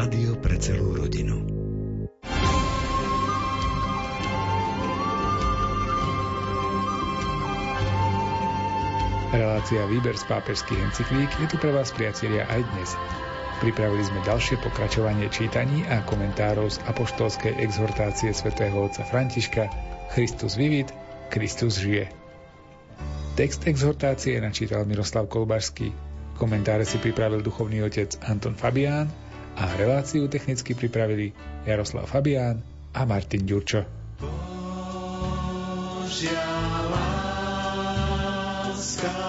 Rádio pre celú rodinu. Relácia Výber z pápežských encyklík je tu pre vás, priatelia, aj dnes. Pripravili sme ďalšie pokračovanie čítaní a komentárov z apoštolskej exhortácie svätého otca Františka Christus vivit, Kristus žije. Text exhortácie načítal Miroslav Kolbašský, komentáre si pripravil duchovný otec Anton Fabián a reláciu technicky pripravili Jaroslav Fabián a Martin Ďurčo. Božia láska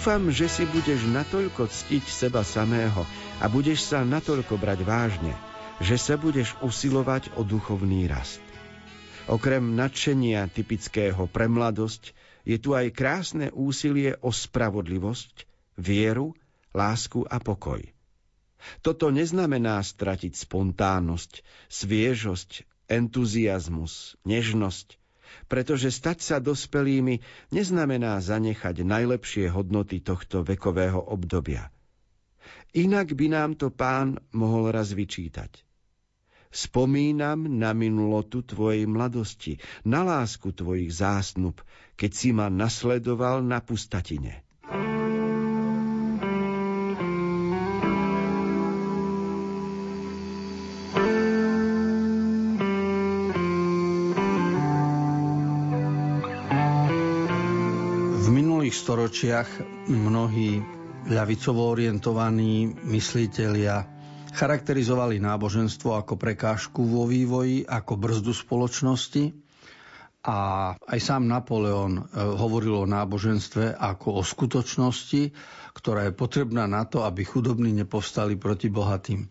Dúfam, že si budeš natoľko ctiť seba samého a budeš sa natoľko brať vážne, že sa budeš usilovať o duchovný rast. Okrem nadšenia typického pre mladosť je tu aj krásne úsilie o spravodlivosť, vieru, lásku a pokoj. Toto neznamená stratiť spontánnosť, sviežosť, entuziasmus, nežnosť, pretože stať sa dospelými neznamená zanechať najlepšie hodnoty tohto vekového obdobia. Inak by nám to pán mohol raz vyčítať. Spomínam na minulotu tvojej mladosti, na lásku tvojich zásnub, keď si ma nasledoval na pustatine. minulých storočiach mnohí ľavicovo orientovaní myslitelia charakterizovali náboženstvo ako prekážku vo vývoji, ako brzdu spoločnosti a aj sám Napoleon e, hovoril o náboženstve ako o skutočnosti, ktorá je potrebná na to, aby chudobní nepovstali proti bohatým.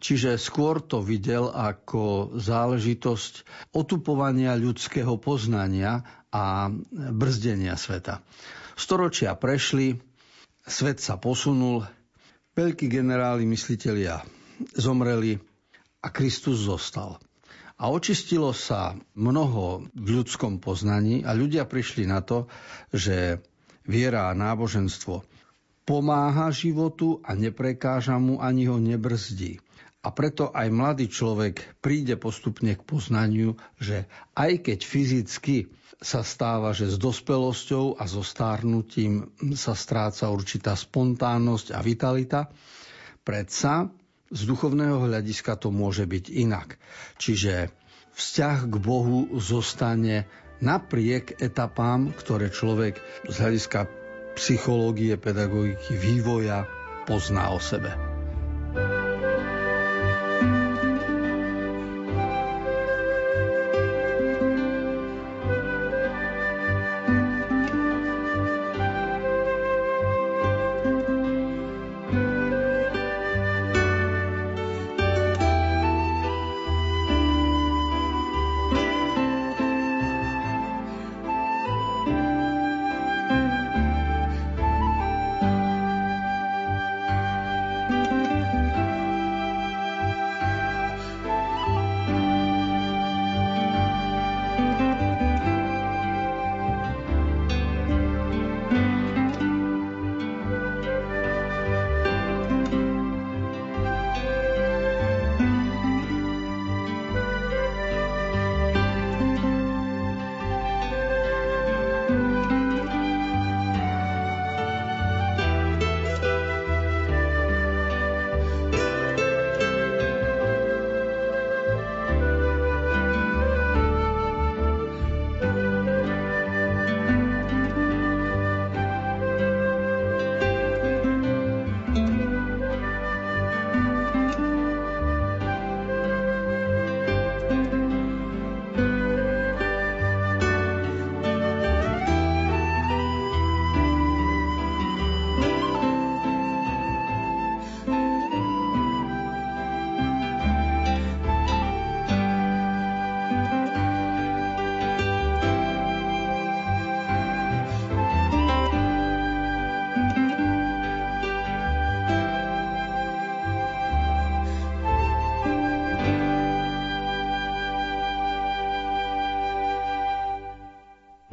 Čiže skôr to videl ako záležitosť otupovania ľudského poznania a brzdenia sveta. Storočia prešli, svet sa posunul, veľkí generáli myslitelia zomreli a Kristus zostal. A očistilo sa mnoho v ľudskom poznaní a ľudia prišli na to, že viera a náboženstvo pomáha životu a neprekáža mu ani ho nebrzdí. A preto aj mladý človek príde postupne k poznaniu, že aj keď fyzicky sa stáva, že s dospelosťou a so stárnutím sa stráca určitá spontánnosť a vitalita, predsa z duchovného hľadiska to môže byť inak. Čiže vzťah k Bohu zostane napriek etapám, ktoré človek z hľadiska psychológie, pedagogiky, vývoja pozná o sebe.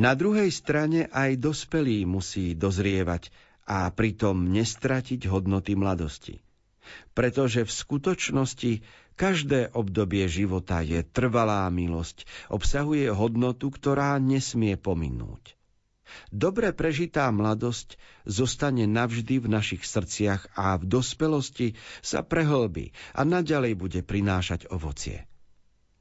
Na druhej strane aj dospelý musí dozrievať a pritom nestratiť hodnoty mladosti. Pretože v skutočnosti každé obdobie života je trvalá milosť, obsahuje hodnotu, ktorá nesmie pominúť. Dobre prežitá mladosť zostane navždy v našich srdciach a v dospelosti sa prehlbí a naďalej bude prinášať ovocie.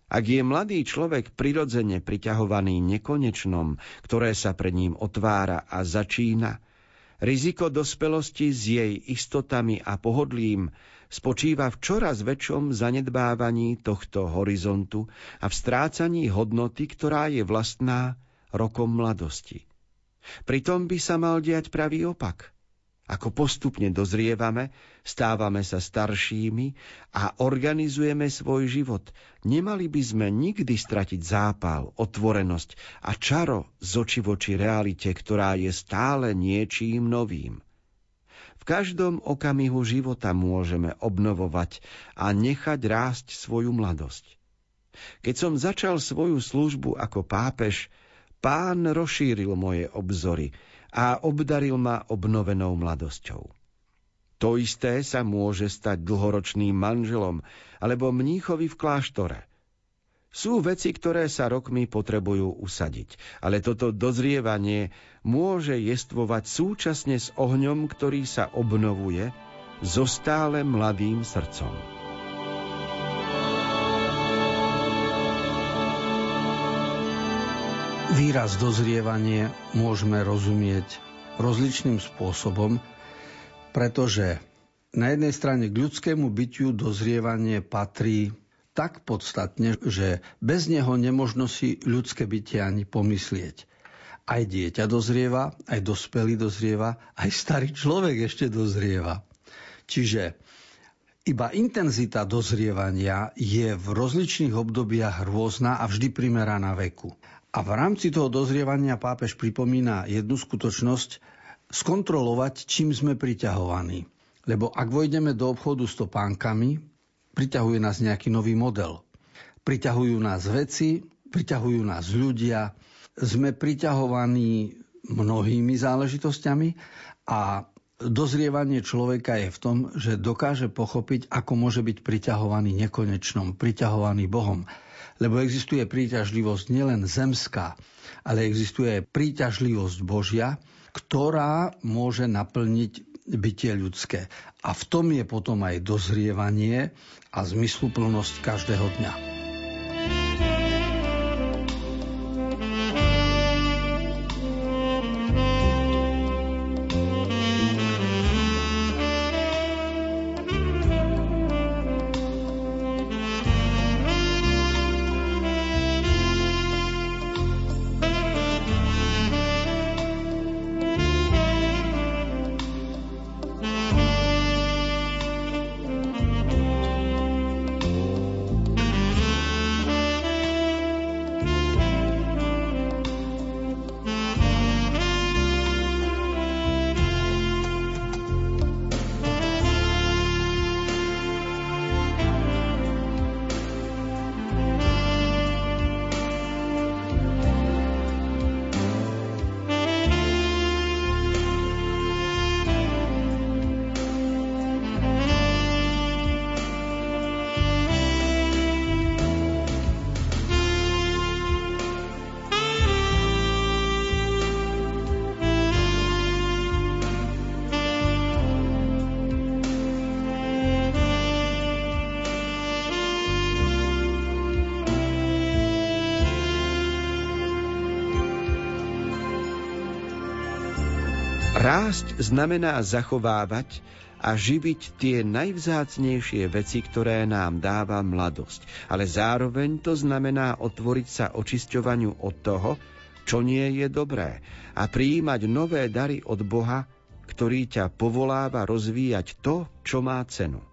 Ak je mladý človek prirodzene priťahovaný nekonečnom, ktoré sa pred ním otvára a začína, riziko dospelosti s jej istotami a pohodlím spočíva v čoraz väčšom zanedbávaní tohto horizontu a v strácaní hodnoty, ktorá je vlastná rokom mladosti. Pritom by sa mal diať pravý opak – ako postupne dozrievame, stávame sa staršími a organizujeme svoj život. Nemali by sme nikdy stratiť zápal, otvorenosť a čaro z oči voči realite, ktorá je stále niečím novým. V každom okamihu života môžeme obnovovať a nechať rásť svoju mladosť. Keď som začal svoju službu ako pápež, pán rozšíril moje obzory – a obdaril ma obnovenou mladosťou. To isté sa môže stať dlhoročným manželom alebo mníchovi v kláštore. Sú veci, ktoré sa rokmi potrebujú usadiť, ale toto dozrievanie môže jestvovať súčasne s ohňom, ktorý sa obnovuje so stále mladým srdcom. Výraz dozrievanie môžeme rozumieť rozličným spôsobom, pretože na jednej strane k ľudskému bytiu dozrievanie patrí tak podstatne, že bez neho nemožno si ľudské bytie ani pomyslieť. Aj dieťa dozrieva, aj dospelý dozrieva, aj starý človek ešte dozrieva. Čiže iba intenzita dozrievania je v rozličných obdobiach rôzna a vždy primeraná veku. A v rámci toho dozrievania pápež pripomína jednu skutočnosť, skontrolovať, čím sme priťahovaní. Lebo ak vojdeme do obchodu s topánkami, priťahuje nás nejaký nový model. Priťahujú nás veci, priťahujú nás ľudia, sme priťahovaní mnohými záležitosťami a dozrievanie človeka je v tom, že dokáže pochopiť, ako môže byť priťahovaný nekonečnom, priťahovaný Bohom lebo existuje príťažlivosť nielen zemská, ale existuje príťažlivosť Božia, ktorá môže naplniť bytie ľudské. A v tom je potom aj dozrievanie a zmysluplnosť každého dňa. Rásť znamená zachovávať a živiť tie najvzácnejšie veci, ktoré nám dáva mladosť. Ale zároveň to znamená otvoriť sa očisťovaniu od toho, čo nie je dobré a prijímať nové dary od Boha, ktorý ťa povoláva rozvíjať to, čo má cenu.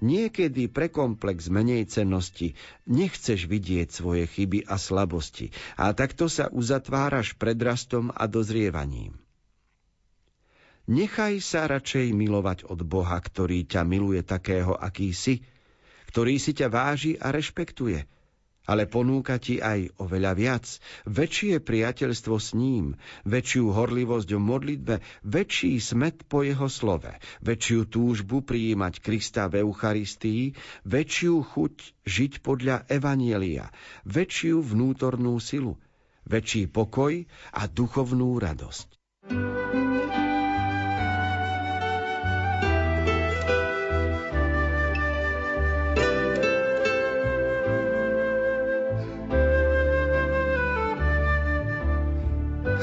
Niekedy pre komplex menej cennosti nechceš vidieť svoje chyby a slabosti a takto sa uzatváraš pred rastom a dozrievaním. Nechaj sa radšej milovať od Boha, ktorý ťa miluje takého, aký si, ktorý si ťa váži a rešpektuje ale ponúka ti aj oveľa viac. Väčšie priateľstvo s ním, väčšiu horlivosť v modlitbe, väčší smet po jeho slove, väčšiu túžbu prijímať Krista v Eucharistii, väčšiu chuť žiť podľa Evanielia, väčšiu vnútornú silu, väčší pokoj a duchovnú radosť.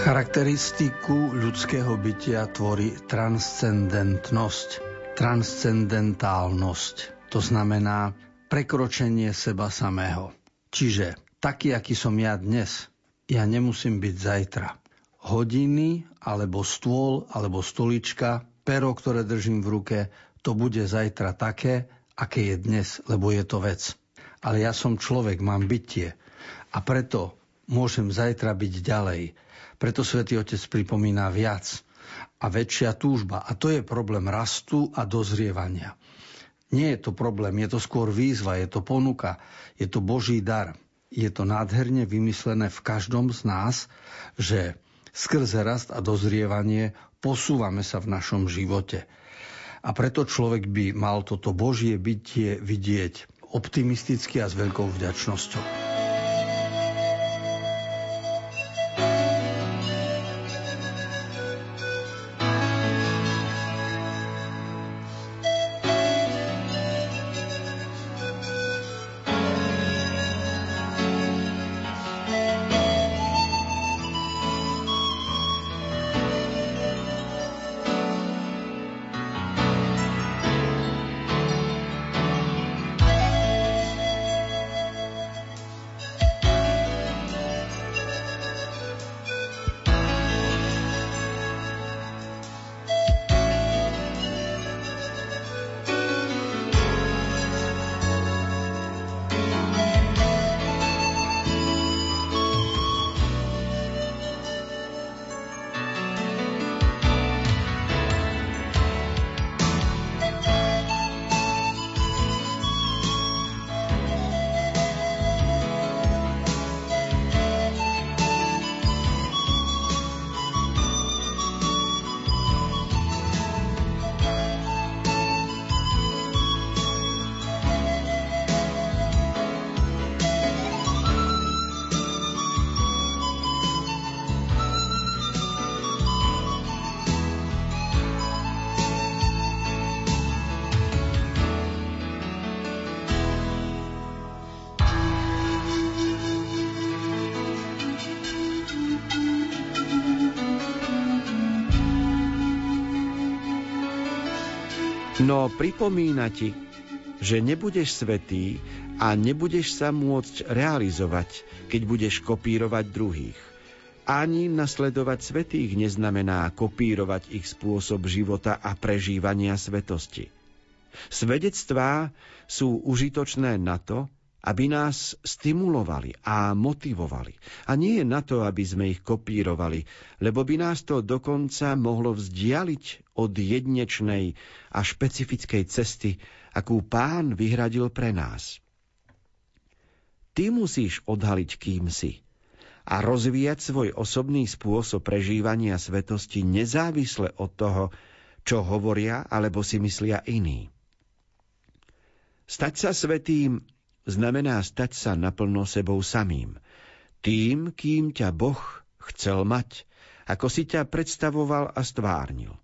Charakteristiku ľudského bytia tvorí transcendentnosť, transcendentálnosť. To znamená prekročenie seba samého. Čiže taký, aký som ja dnes, ja nemusím byť zajtra. Hodiny, alebo stôl, alebo stolička, pero, ktoré držím v ruke, to bude zajtra také, aké je dnes, lebo je to vec. Ale ja som človek, mám bytie. A preto môžem zajtra byť ďalej preto svätý Otec pripomína viac a väčšia túžba. A to je problém rastu a dozrievania. Nie je to problém, je to skôr výzva, je to ponuka, je to Boží dar. Je to nádherne vymyslené v každom z nás, že skrze rast a dozrievanie posúvame sa v našom živote. A preto človek by mal toto Božie bytie vidieť optimisticky a s veľkou vďačnosťou. No pripomína ti, že nebudeš svetý a nebudeš sa môcť realizovať, keď budeš kopírovať druhých. Ani nasledovať svetých neznamená kopírovať ich spôsob života a prežívania svetosti. Svedectvá sú užitočné na to, aby nás stimulovali a motivovali. A nie je na to, aby sme ich kopírovali, lebo by nás to dokonca mohlo vzdialiť od jednečnej a špecifickej cesty, akú pán vyhradil pre nás. Ty musíš odhaliť, kým si a rozvíjať svoj osobný spôsob prežívania svetosti nezávisle od toho, čo hovoria alebo si myslia iní. Stať sa svetým znamená stať sa naplno sebou samým. Tým, kým ťa Boh chcel mať, ako si ťa predstavoval a stvárnil.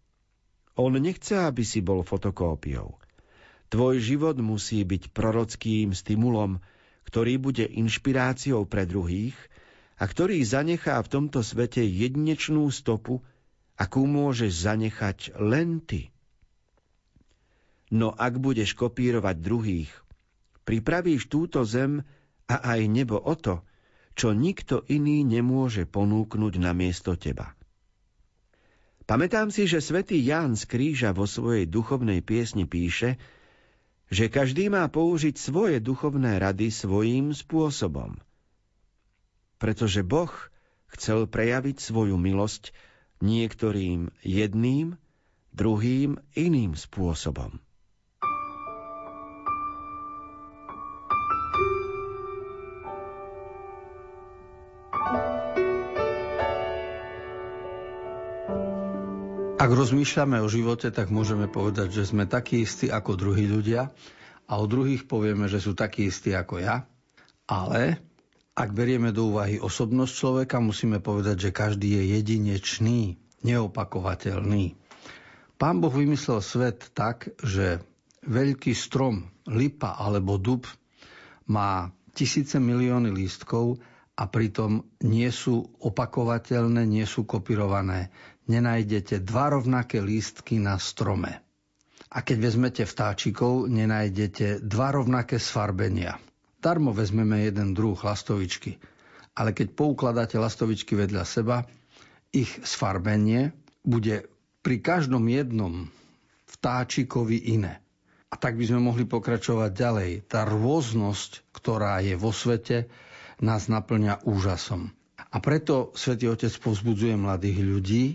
On nechce, aby si bol fotokópiou. Tvoj život musí byť prorockým stimulom, ktorý bude inšpiráciou pre druhých a ktorý zanechá v tomto svete jedinečnú stopu, akú môžeš zanechať len ty. No ak budeš kopírovať druhých, pripravíš túto zem a aj nebo o to, čo nikto iný nemôže ponúknuť na miesto teba. Pamätám si, že svätý Ján z Kríža vo svojej duchovnej piesni píše, že každý má použiť svoje duchovné rady svojím spôsobom. Pretože Boh chcel prejaviť svoju milosť niektorým jedným, druhým iným spôsobom. Ak rozmýšľame o živote, tak môžeme povedať, že sme takí istí ako druhí ľudia a o druhých povieme, že sú takí istí ako ja. Ale ak berieme do úvahy osobnosť človeka, musíme povedať, že každý je jedinečný, neopakovateľný. Pán Boh vymyslel svet tak, že veľký strom, lipa alebo dub má tisíce milióny lístkov a pritom nie sú opakovateľné, nie sú kopírované nenájdete dva rovnaké lístky na strome. A keď vezmete vtáčikov, nenájdete dva rovnaké sfarbenia. Darmo vezmeme jeden druh lastovičky. Ale keď poukladáte lastovičky vedľa seba, ich sfarbenie bude pri každom jednom vtáčikovi iné. A tak by sme mohli pokračovať ďalej. Tá rôznosť, ktorá je vo svete, nás naplňa úžasom. A preto Svetý Otec povzbudzuje mladých ľudí,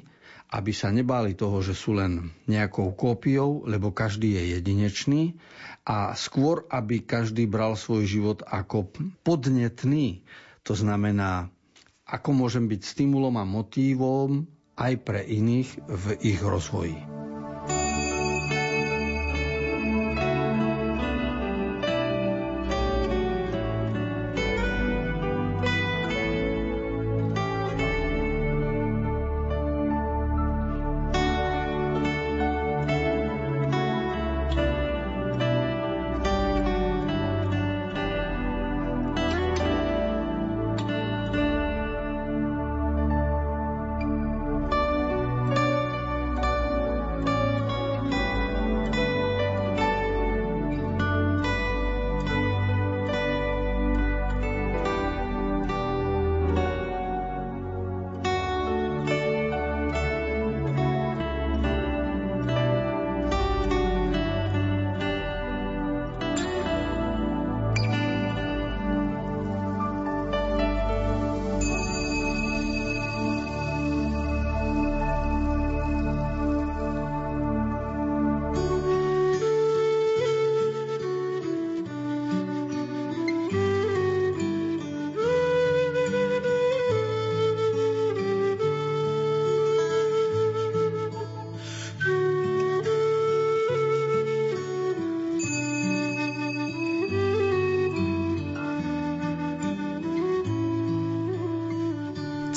aby sa nebáli toho, že sú len nejakou kópiou, lebo každý je jedinečný a skôr, aby každý bral svoj život ako podnetný. To znamená, ako môžem byť stimulom a motívom aj pre iných v ich rozvoji.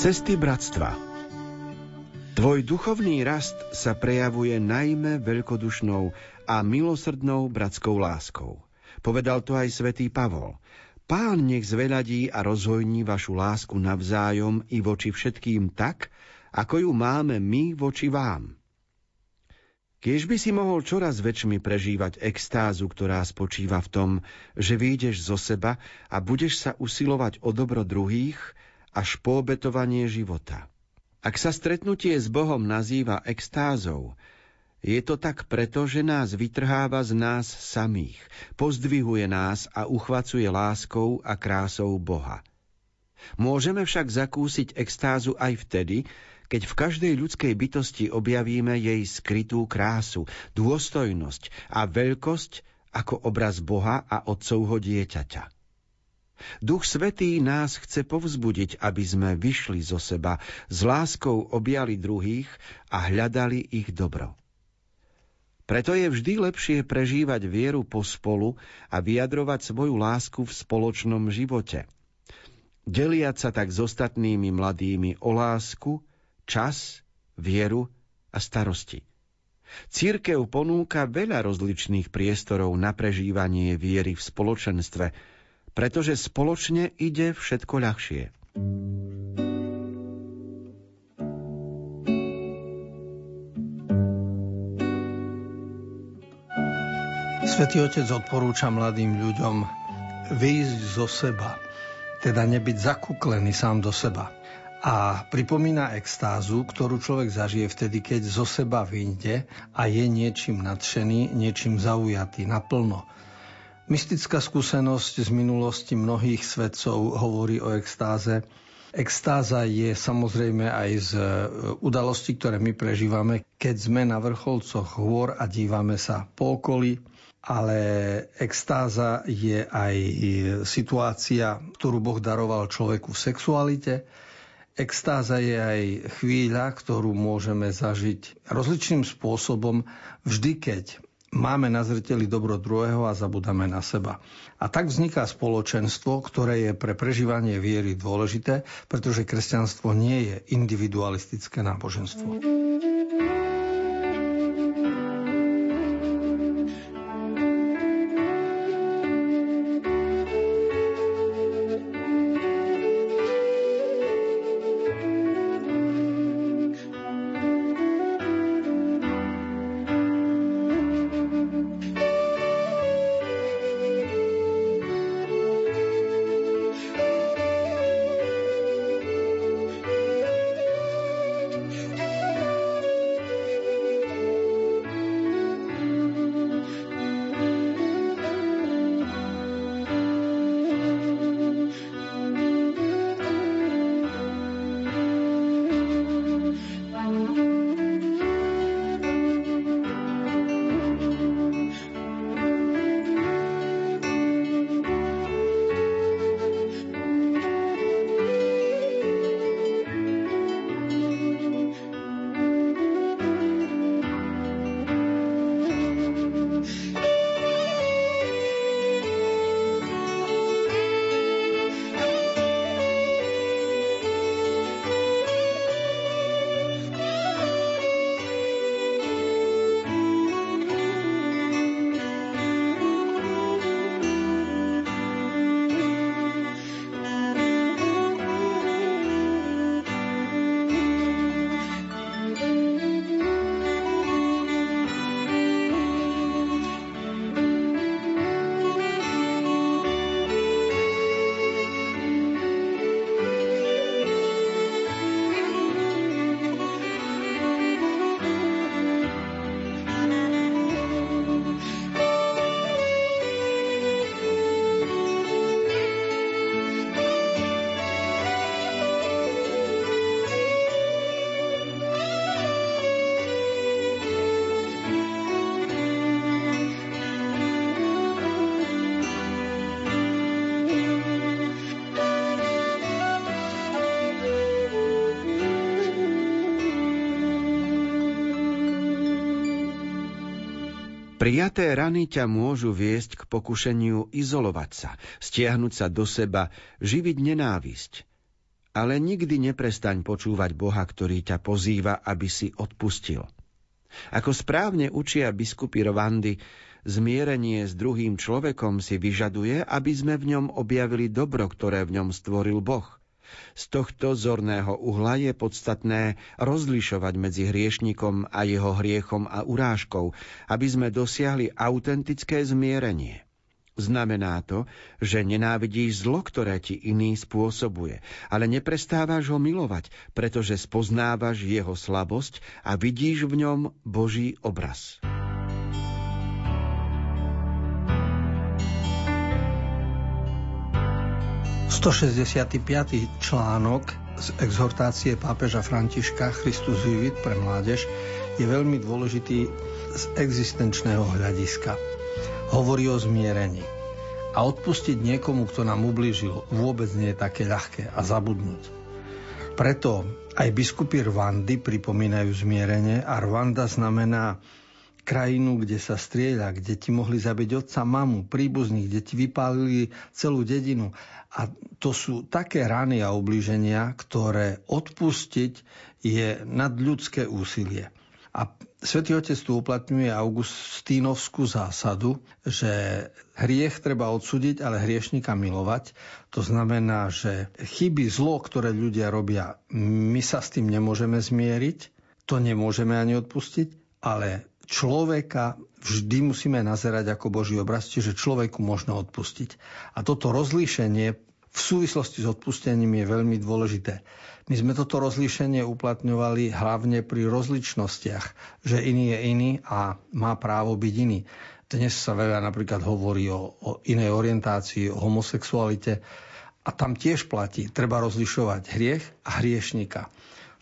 Cesty bratstva Tvoj duchovný rast sa prejavuje najmä veľkodušnou a milosrdnou bratskou láskou. Povedal to aj svätý Pavol. Pán nech zveľadí a rozhojní vašu lásku navzájom i voči všetkým tak, ako ju máme my voči vám. Kiež by si mohol čoraz väčšmi prežívať extázu, ktorá spočíva v tom, že vyjdeš zo seba a budeš sa usilovať o dobro druhých, až po obetovanie života. Ak sa stretnutie s Bohom nazýva extázou, je to tak preto, že nás vytrháva z nás samých, pozdvihuje nás a uchvacuje láskou a krásou Boha. Môžeme však zakúsiť extázu aj vtedy, keď v každej ľudskej bytosti objavíme jej skrytú krásu, dôstojnosť a veľkosť ako obraz Boha a Otcovho dieťaťa. Duch Svetý nás chce povzbudiť, aby sme vyšli zo seba, s láskou objali druhých a hľadali ich dobro. Preto je vždy lepšie prežívať vieru pospolu a vyjadrovať svoju lásku v spoločnom živote. Deliať sa tak s ostatnými mladými o lásku, čas, vieru a starosti. Církev ponúka veľa rozličných priestorov na prežívanie viery v spoločenstve, pretože spoločne ide všetko ľahšie. Svetý Otec odporúča mladým ľuďom vyjsť zo seba, teda nebyť zakúklený sám do seba. A pripomína extázu, ktorú človek zažije vtedy, keď zo seba vyjde a je niečím nadšený, niečím zaujatý naplno. Mystická skúsenosť z minulosti mnohých svedcov hovorí o extáze. Extáza je samozrejme aj z e, udalostí, ktoré my prežívame, keď sme na vrcholcoch hôr a dívame sa po okolí, ale extáza je aj situácia, ktorú Boh daroval človeku v sexualite. Extáza je aj chvíľa, ktorú môžeme zažiť rozličným spôsobom vždy, keď máme na zreteli dobro druhého a zabudáme na seba. A tak vzniká spoločenstvo, ktoré je pre prežívanie viery dôležité, pretože kresťanstvo nie je individualistické náboženstvo. Prijaté rany ťa môžu viesť k pokušeniu izolovať sa, stiahnuť sa do seba, živiť nenávisť. Ale nikdy neprestaň počúvať Boha, ktorý ťa pozýva, aby si odpustil. Ako správne učia biskupy Rwandy, zmierenie s druhým človekom si vyžaduje, aby sme v ňom objavili dobro, ktoré v ňom stvoril Boh – z tohto zorného uhla je podstatné rozlišovať medzi hriešnikom a jeho hriechom a urážkou, aby sme dosiahli autentické zmierenie. Znamená to, že nenávidíš zlo, ktoré ti iný spôsobuje, ale neprestávaš ho milovať, pretože spoznávaš jeho slabosť a vidíš v ňom Boží obraz. 165. článok z exhortácie pápeža Františka Christus Vivit pre mládež je veľmi dôležitý z existenčného hľadiska. Hovorí o zmierení. A odpustiť niekomu, kto nám ublížil, vôbec nie je také ľahké a zabudnúť. Preto aj biskupy Rwandy pripomínajú zmierenie a Rwanda znamená krajinu, kde sa strieľa, kde ti mohli zabiť otca, mamu, príbuzných, kde ti vypálili celú dedinu. A to sú také rany a ublíženia, ktoré odpustiť je nadľudské úsilie. A Svetý Otec tu uplatňuje augustínovskú zásadu, že hriech treba odsúdiť, ale hriešnika milovať. To znamená, že chyby, zlo, ktoré ľudia robia, my sa s tým nemôžeme zmieriť, to nemôžeme ani odpustiť, ale človeka vždy musíme nazerať ako Boží obraz, čiže človeku možno odpustiť. A toto rozlíšenie v súvislosti s odpustením je veľmi dôležité. My sme toto rozlíšenie uplatňovali hlavne pri rozličnostiach, že iný je iný a má právo byť iný. Dnes sa veľa napríklad hovorí o, o inej orientácii, o homosexualite a tam tiež platí, treba rozlišovať hriech a hriešnika.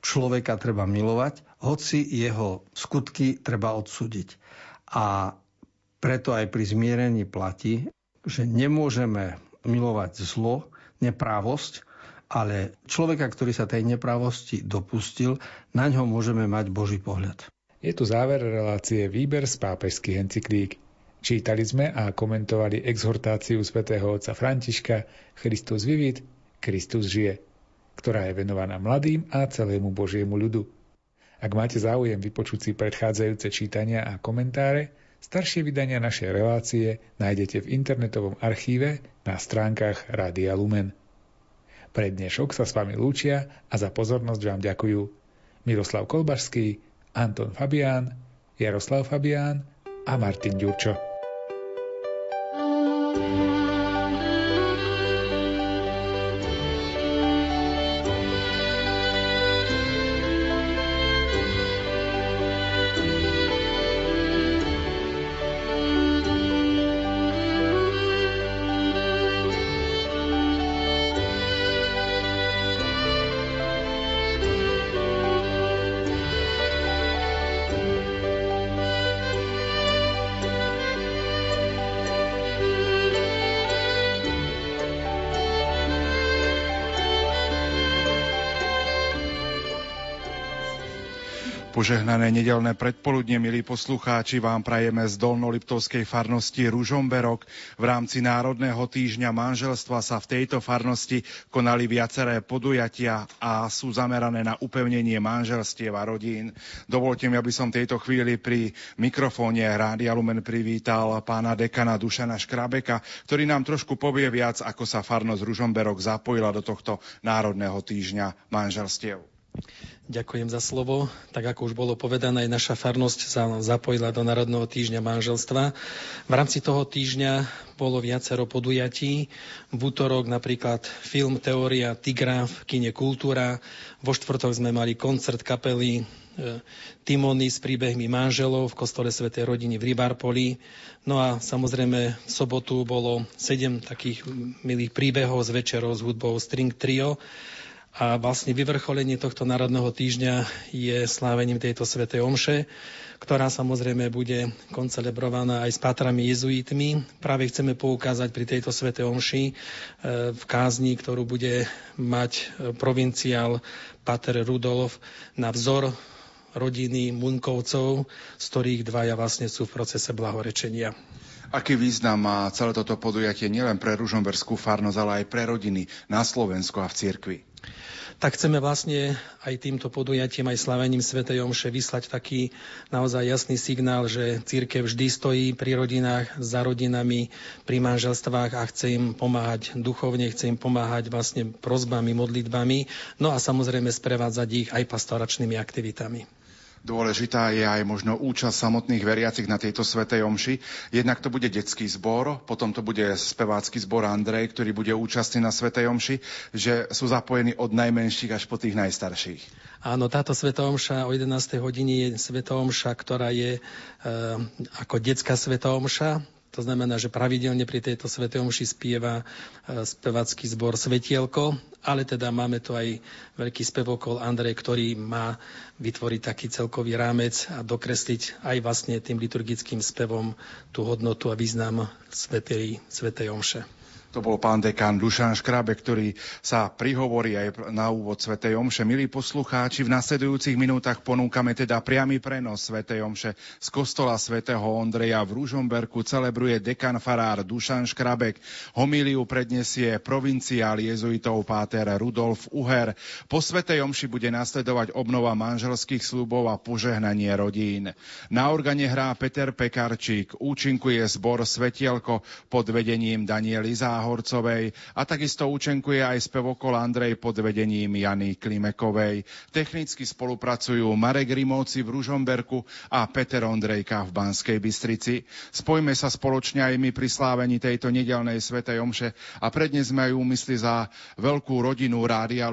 Človeka treba milovať, hoci jeho skutky treba odsúdiť. A preto aj pri zmierení platí, že nemôžeme milovať zlo, neprávosť, ale človeka, ktorý sa tej nepravosti dopustil, na ňo môžeme mať Boží pohľad. Je tu záver relácie Výber z pápežských encyklík. Čítali sme a komentovali exhortáciu svätého otca Františka Christus vivit, Kristus žije, ktorá je venovaná mladým a celému Božiemu ľudu. Ak máte záujem vypočuť si predchádzajúce čítania a komentáre, staršie vydania našej relácie nájdete v internetovom archíve na stránkach Rádia Lumen. Pre dnešok sa s vami lúčia a za pozornosť vám ďakujú Miroslav Kolbašský, Anton Fabián, Jaroslav Fabián a Martin Ďurčo. Požehnané nedelné predpoludne, milí poslucháči, vám prajeme z Dolnoliptovskej farnosti Ružomberok. V rámci Národného týždňa manželstva sa v tejto farnosti konali viaceré podujatia a sú zamerané na upevnenie manželstiev a rodín. Dovolte mi, aby som tejto chvíli pri mikrofóne Rádia Lumen privítal pána dekana Dušana Škrabeka, ktorý nám trošku povie viac, ako sa farnosť Ružomberok zapojila do tohto Národného týždňa manželstiev. Ďakujem za slovo. Tak ako už bolo povedané, naša farnosť sa zapojila do Národného týždňa manželstva. V rámci toho týždňa bolo viacero podujatí. V útorok napríklad film Teória Tigra v kine Kultúra. Vo štvrtok sme mali koncert kapely e, Timony s príbehmi manželov v kostole Svetej rodiny v Rybárpoli. No a samozrejme v sobotu bolo sedem takých milých príbehov s večerou s hudbou String Trio. A vlastne vyvrcholenie tohto národného týždňa je slávením tejto svätej omše, ktorá samozrejme bude koncelebrovaná aj s pátrami jezuitmi. Práve chceme poukázať pri tejto svätej omši e, v kázni, ktorú bude mať e, provinciál Pater Rudolf na vzor rodiny Munkovcov, z ktorých dvaja vlastne sú v procese blahorečenia. Aký význam má celé toto podujatie nielen pre Ružomberskú farnosť, ale aj pre rodiny na Slovensku a v cirkvi? Tak chceme vlastne aj týmto podujatím, aj slavením Svetej Omše vyslať taký naozaj jasný signál, že církev vždy stojí pri rodinách, za rodinami, pri manželstvách a chce im pomáhať duchovne, chce im pomáhať vlastne prozbami, modlitbami, no a samozrejme sprevádzať ich aj pastoračnými aktivitami. Dôležitá je aj možno účasť samotných veriacich na tejto svetej omši. Jednak to bude detský zbor, potom to bude spevácky zbor Andrej, ktorý bude účastný na svetej omši, že sú zapojení od najmenších až po tých najstarších. Áno, táto Sveta Omša o 11. hodine je Sveta Omša, ktorá je e, ako detská Sveta Omša. To znamená, že pravidelne pri tejto Svete Omši spieva e, spevacký zbor Svetielko, ale teda máme tu aj veľký spevokol Andrej, ktorý má vytvoriť taký celkový rámec a dokresliť aj vlastne tým liturgickým spevom tú hodnotu a význam Svetej, Svetej Omše. To bol pán dekán Dušan Škrabe, ktorý sa prihovorí aj na úvod Svetej Omše. Milí poslucháči, v nasledujúcich minútach ponúkame teda priamy prenos Svetej Omše z kostola svätého Ondreja v Ružomberku. Celebruje dekan farár Dušan Škrabek. Homíliu predniesie provinciál jezuitov páter Rudolf Uher. Po Svetej Omši bude nasledovať obnova manželských slubov a požehnanie rodín. Na organe hrá Peter Pekarčík, účinkuje zbor Svetielko pod vedením Danieli Zá Záhorcovej a takisto účenkuje aj spevokol Andrej pod vedením Jany Klimekovej. Technicky spolupracujú Marek Rimovci v Ružomberku a Peter Ondrejka v Banskej Bystrici. Spojme sa spoločne aj my pri slávení tejto nedelnej svetej omše a prednes sme aj úmysli za veľkú rodinu Rádia